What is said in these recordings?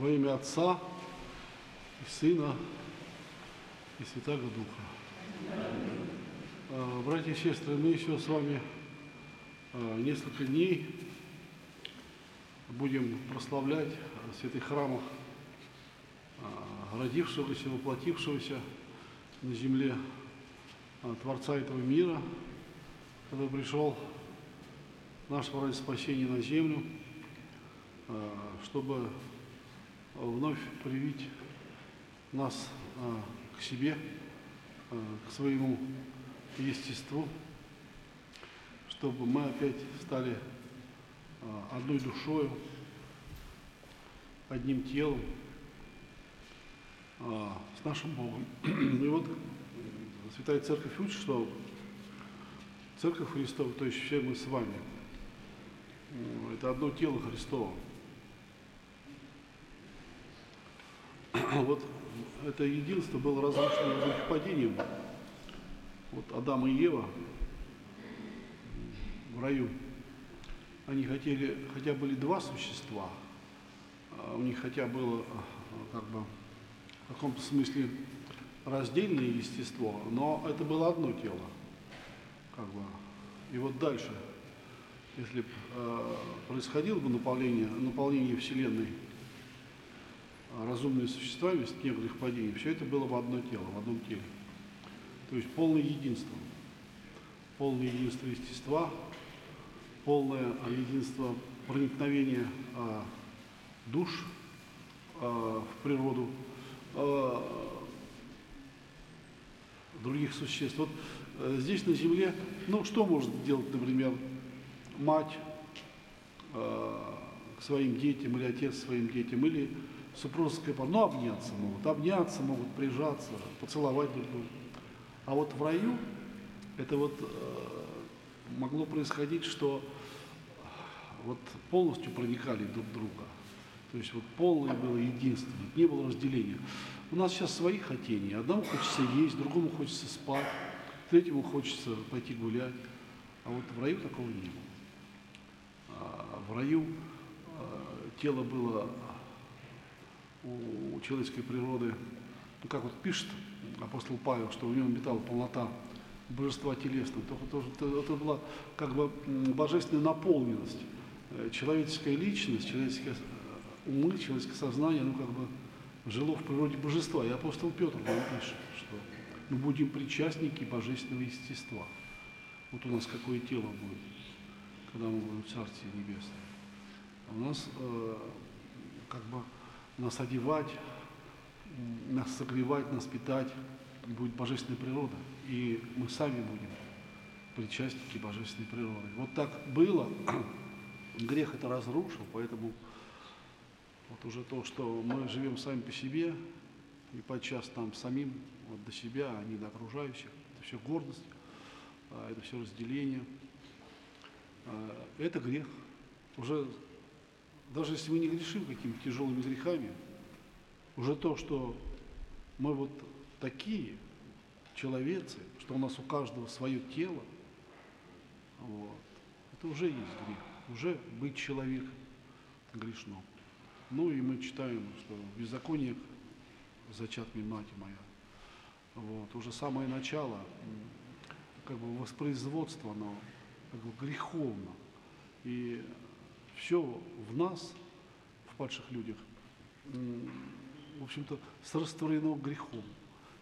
Во имя Отца и Сына и Святаго Духа. А, Братья и сестры, мы еще с вами а, несколько дней будем прославлять святых храмах а, родившегося, воплотившегося на земле а, Творца этого мира, который пришел наш ради спасения на землю, а, чтобы вновь привить нас а, к себе, а, к своему естеству, чтобы мы опять стали одной душою, одним телом с нашим Богом. И вот Святая Церковь учит, что Церковь Христова, то есть все мы с вами, это одно тело Христово. Вот это единство было разрушено грехопадением. Вот Адам и Ева в раю, они хотели, хотя были два существа, а у них хотя было а, как бы в каком-то смысле раздельное естество, но это было одно тело. Как бы. И вот дальше, если э, происходило бы наполнение, наполнение Вселенной а, разумными существами с не грехопадения, все это было в одно тело, в одном теле. То есть полное единство. Полное единство естества, полное единство проникновения а, душ а, в природу а, других существ. Вот э, здесь на Земле, ну что может делать, например, мать э, к своим детям или отец своим детям, или супружеская пара, ну обняться могут, обняться могут, прижаться, поцеловать друг друга. А вот в раю это вот э, могло происходить, что вот полностью проникали друг в друга. То есть вот полное было единство, не было разделения. У нас сейчас свои хотения. Одному хочется есть, другому хочется спать, третьему хочется пойти гулять. А вот в раю такого не было. А в раю а, тело было у, человеческой природы, ну как вот пишет апостол Павел, что у него металл полнота божества телесного, то, то, то, это была как бы божественная наполненность. Э, Человеческая личность, человеческое э, умы, человеческое сознание, ну как бы жило в природе божества. И апостол Петр нам пишет, что мы будем причастники божественного естества. Вот у нас какое тело будет, когда мы будем в Царстве Небесном. А у нас э, как бы нас одевать, нас согревать, нас питать будет божественная природа. И мы сами будем причастники божественной природы. Вот так было, грех это разрушил, поэтому вот уже то, что мы живем сами по себе, и подчас нам самим вот до себя, а не до окружающих, это все гордость, а, это все разделение. А, Это грех. Уже даже если мы не грешим какими-то тяжелыми грехами, уже то, что мы вот такие человецы, что у нас у каждого свое тело, вот, это уже есть грех. Уже быть человеком грешно. Ну и мы читаем, что в беззакониях зачат мне мать моя. Вот. Уже самое начало, как бы воспроизводство, оно как бы греховно. И все в нас, в падших людях, в общем-то, срастворено грехом.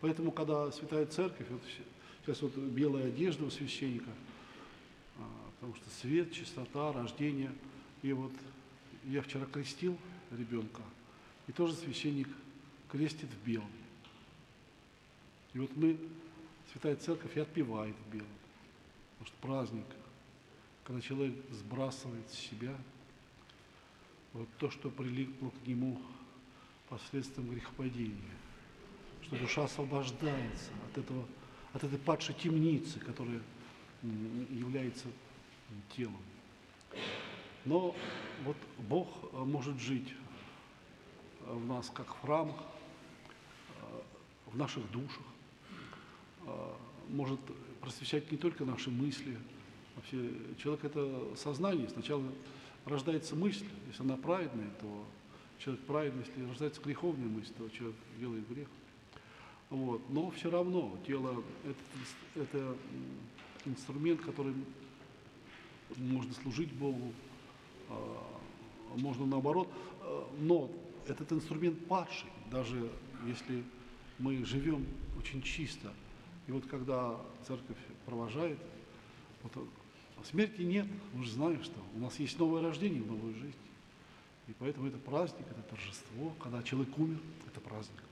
Поэтому, когда Святая Церковь, вот сейчас вот белая одежда у священника, а, потому что свет, чистота, рождение. И вот я вчера крестил ребенка, и тоже священник крестит в белом. И вот мы, Святая Церковь, и отпевает в белом. Потому что праздник, когда человек сбрасывает с себя вот то, что прилипло к нему последствием грехопадения, что душа освобождается от, этого, от этой падшей темницы, которая является телом. Но вот Бог э, может жить э, в нас, как в храмах, э, в наших душах, может просвещать не только наши мысли. Вообще человек это сознание. Сначала рождается мысль, если она праведная, то человек праведный, если рождается греховная мысль, то человек делает грех. Вот. Но все равно тело это, это инструмент, которым можно служить Богу, а, можно наоборот, а, но этот инструмент падший, даже если мы живем очень чисто. И вот когда церковь провожает, вот, а смерти нет, мы же знаем, что у нас есть новое рождение, новая жизнь. И поэтому это праздник, это торжество. Когда человек умер, это праздник.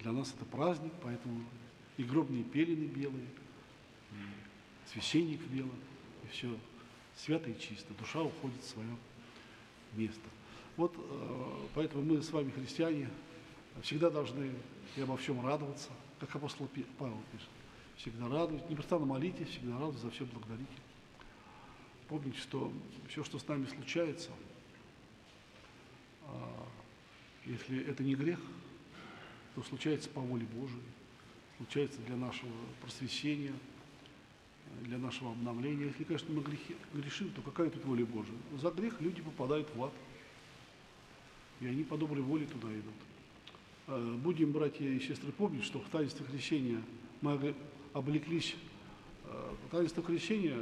Для нас это праздник, поэтому и гробные пелены белые, и священник в белом, и все свято и чисто. Душа уходит в свое место. Вот э, поэтому мы с вами, христиане, всегда должны и обо всем радоваться, как апостол Павел пишет. Всегда радуйтесь, непрестанно молитесь, всегда радуйтесь, за все благодарите. Помните, что все, что с нами случается, а, если это не грех, то случается по воле Божией, случается для нашего просвещения, для нашего обновления. Если, конечно, мы грехи, грешим, то какая тут воля Божия? За грех люди попадают в ад, и они по доброй воле туда идут. Э, Будем, братья и сестры, помнить, что в таинстве крещения мы облеклись. э, Таинство крещения,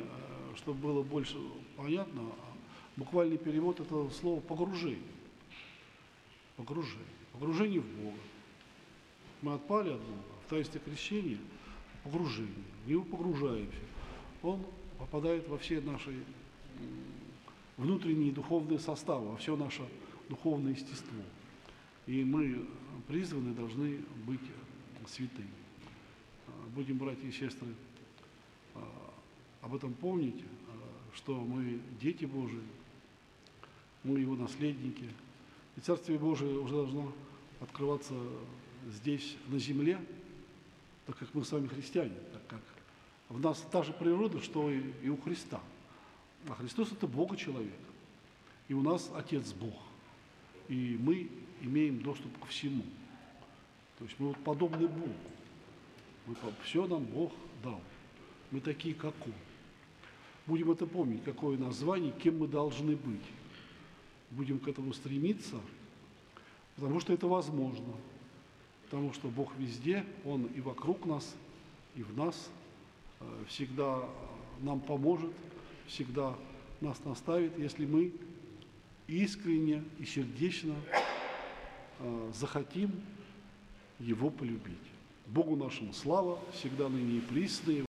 чтобы было больше понятно, буквальный перевод этого слова «погружение». Погружение. Погружение в Бога. Мы отпали от Бога. В таинстве крещения погружение. В него погружаемся. Он попадает во все наши внутренние духовные составы, во все наше духовное естество. И мы призваны должны быть святыми. А, Будем, братья и сестры, а, об этом помнить, а, что мы дети Божии, мы Его наследники. И Царствие Божие уже должно открываться здесь, на земле, так как мы с вами христиане, так как в нас та же природа, что и, и у Христа. А Христос – это Бога человек. И у нас Отец Бог. И мы имеем доступ ко всему. То есть мы вот подобны Богу. Мы, все нам Бог дал. Мы такие, как Он. Будем это помнить, какое название, кем мы должны быть. Будем к этому стремиться, потому что это возможно. Потому что Бог везде, Он и вокруг нас, и в нас э, всегда нам поможет, всегда нас наставит, если мы искренне и сердечно э, захотим Его полюбить. Богу нашему слава, всегда ныне и присно.